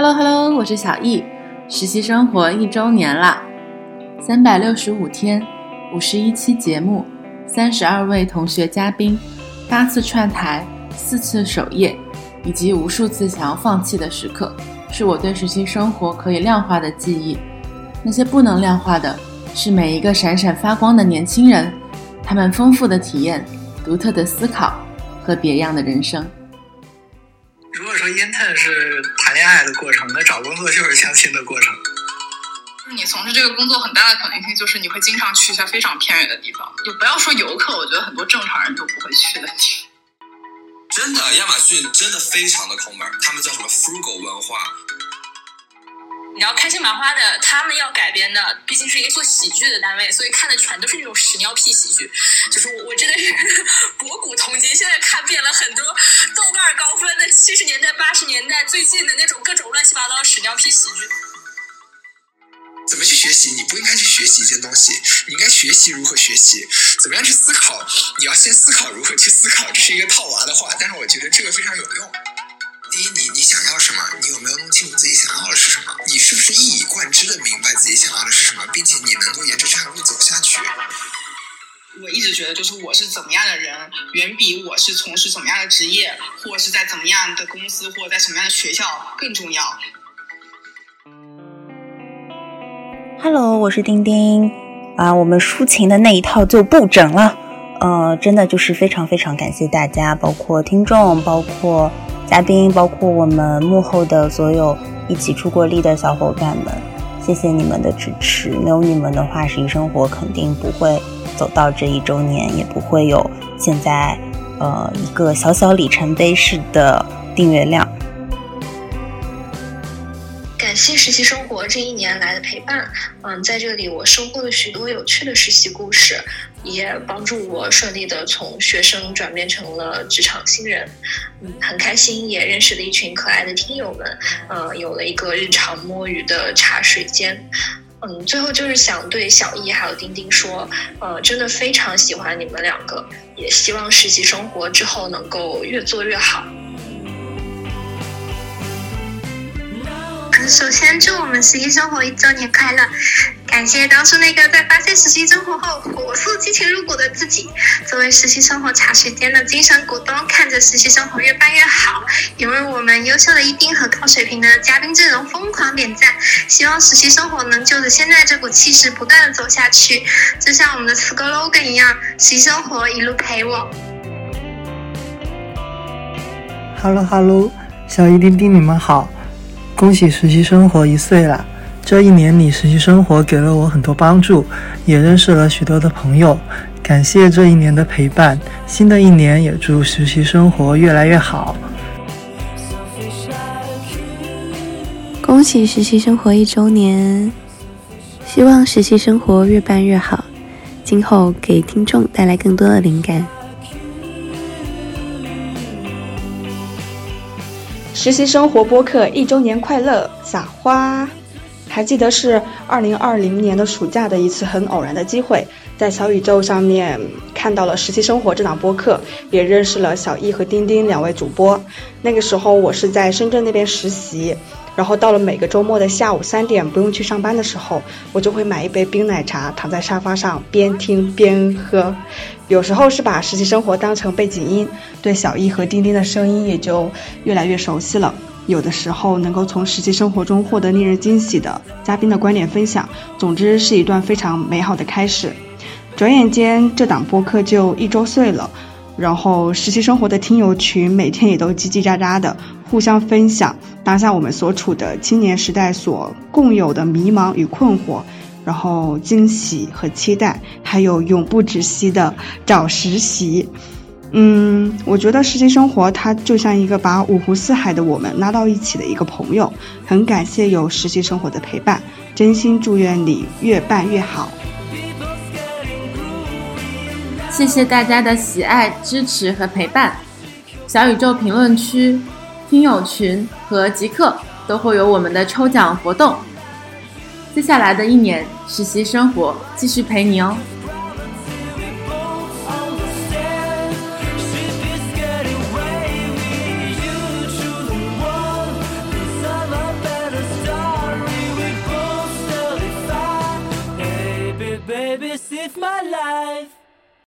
Hello Hello，我是小易，实习生活一周年啦，三百六十五天，五十一期节目，三十二位同学嘉宾，八次串台，四次守夜，以及无数次想要放弃的时刻，是我对实习生活可以量化的记忆。那些不能量化的，是每一个闪闪发光的年轻人，他们丰富的体验，独特的思考和别样的人生。说 intern 是谈恋爱的过程，那找工作就是相亲的过程。你从事这个工作很大的可能性就是你会经常去一些非常偏远的地方，就不要说游客，我觉得很多正常人都不会去的地方。真的，亚马逊真的非常的抠门，他们叫什么 frugal 文化。你知道开心麻花的，他们要改编的，毕竟是一个做喜剧的单位，所以看的全都是那种屎尿屁喜剧。就是我，我真的是 博古通今，现在看遍了很多豆瓣高七十年代、八十年代最近的那种各种乱七八糟屎尿屁喜剧。怎么去学习？你不应该去学习一件东西，你应该学习如何学习，怎么样去思考。你要先思考如何去思考，这是一个套娃的话，但是我觉得这个非常有用。第一，你你想要什么？你有没有弄清楚自己想要的是什么？你是不是一以贯之的明白自己想要的是什么，并且你能够沿着这条路走下去？我一直觉得，就是我是怎么样的人，远比我是从事怎么样的职业，或是在怎么样的公司，或者在什么样的学校更重要。Hello，我是丁丁啊，我们抒情的那一套就不整了，呃，真的就是非常非常感谢大家，包括听众，包括嘉宾，包括我们幕后的所有一起出过力的小伙伴们，谢谢你们的支持，没有你们的话，实习生活肯定不会走到这一周年，也不会有现在呃一个小小里程碑式的订阅量。感谢实习生活这一年来的陪伴，嗯，在这里我收获了许多有趣的实习故事，也帮助我顺利的从学生转变成了职场新人，嗯，很开心，也认识了一群可爱的听友们，呃，有了一个日常摸鱼的茶水间。嗯，最后就是想对小易还有丁丁说，呃，真的非常喜欢你们两个，也希望实习生活之后能够越做越好。首先祝我们实习生活一周年快乐！感谢当初那个在发现实习生活后火速激情入股的自己。作为实习生活茶水间的精神股东，看着实习生活越办越好，也为我们优秀的一丁和高水平的嘉宾阵容疯狂点赞。希望实习生活能就着现在这股气势不断的走下去，就像我们的 slogan 一样，实习生活一路陪我。Hello Hello，小一丁丁你们好。恭喜实习生活一岁了！这一年里，实习生活给了我很多帮助，也认识了许多的朋友。感谢这一年的陪伴，新的一年也祝实习生活越来越好。恭喜实习生活一周年！希望实习生活越办越好，今后给听众带来更多的灵感。实习生活播客一周年快乐，撒花！还记得是二零二零年的暑假的一次很偶然的机会，在小宇宙上面看到了《实习生活》这档播客，也认识了小易和丁丁两位主播。那个时候我是在深圳那边实习，然后到了每个周末的下午三点不用去上班的时候，我就会买一杯冰奶茶，躺在沙发上边听边喝。有时候是把实习生活当成背景音，对小易和丁丁的声音也就越来越熟悉了。有的时候能够从实习生活中获得令人惊喜的嘉宾的观点分享，总之是一段非常美好的开始。转眼间，这档播客就一周岁了，然后实习生活的听友群每天也都叽叽喳喳的互相分享当下我们所处的青年时代所共有的迷茫与困惑。然后惊喜和期待，还有永不止息的找实习。嗯，我觉得实习生活它就像一个把五湖四海的我们拉到一起的一个朋友。很感谢有实习生活的陪伴，真心祝愿你越办越好。谢谢大家的喜爱支持和陪伴。小宇宙评论区听友群和即客都会有我们的抽奖活动。接下来的一年实习生活继续陪你哦。My life.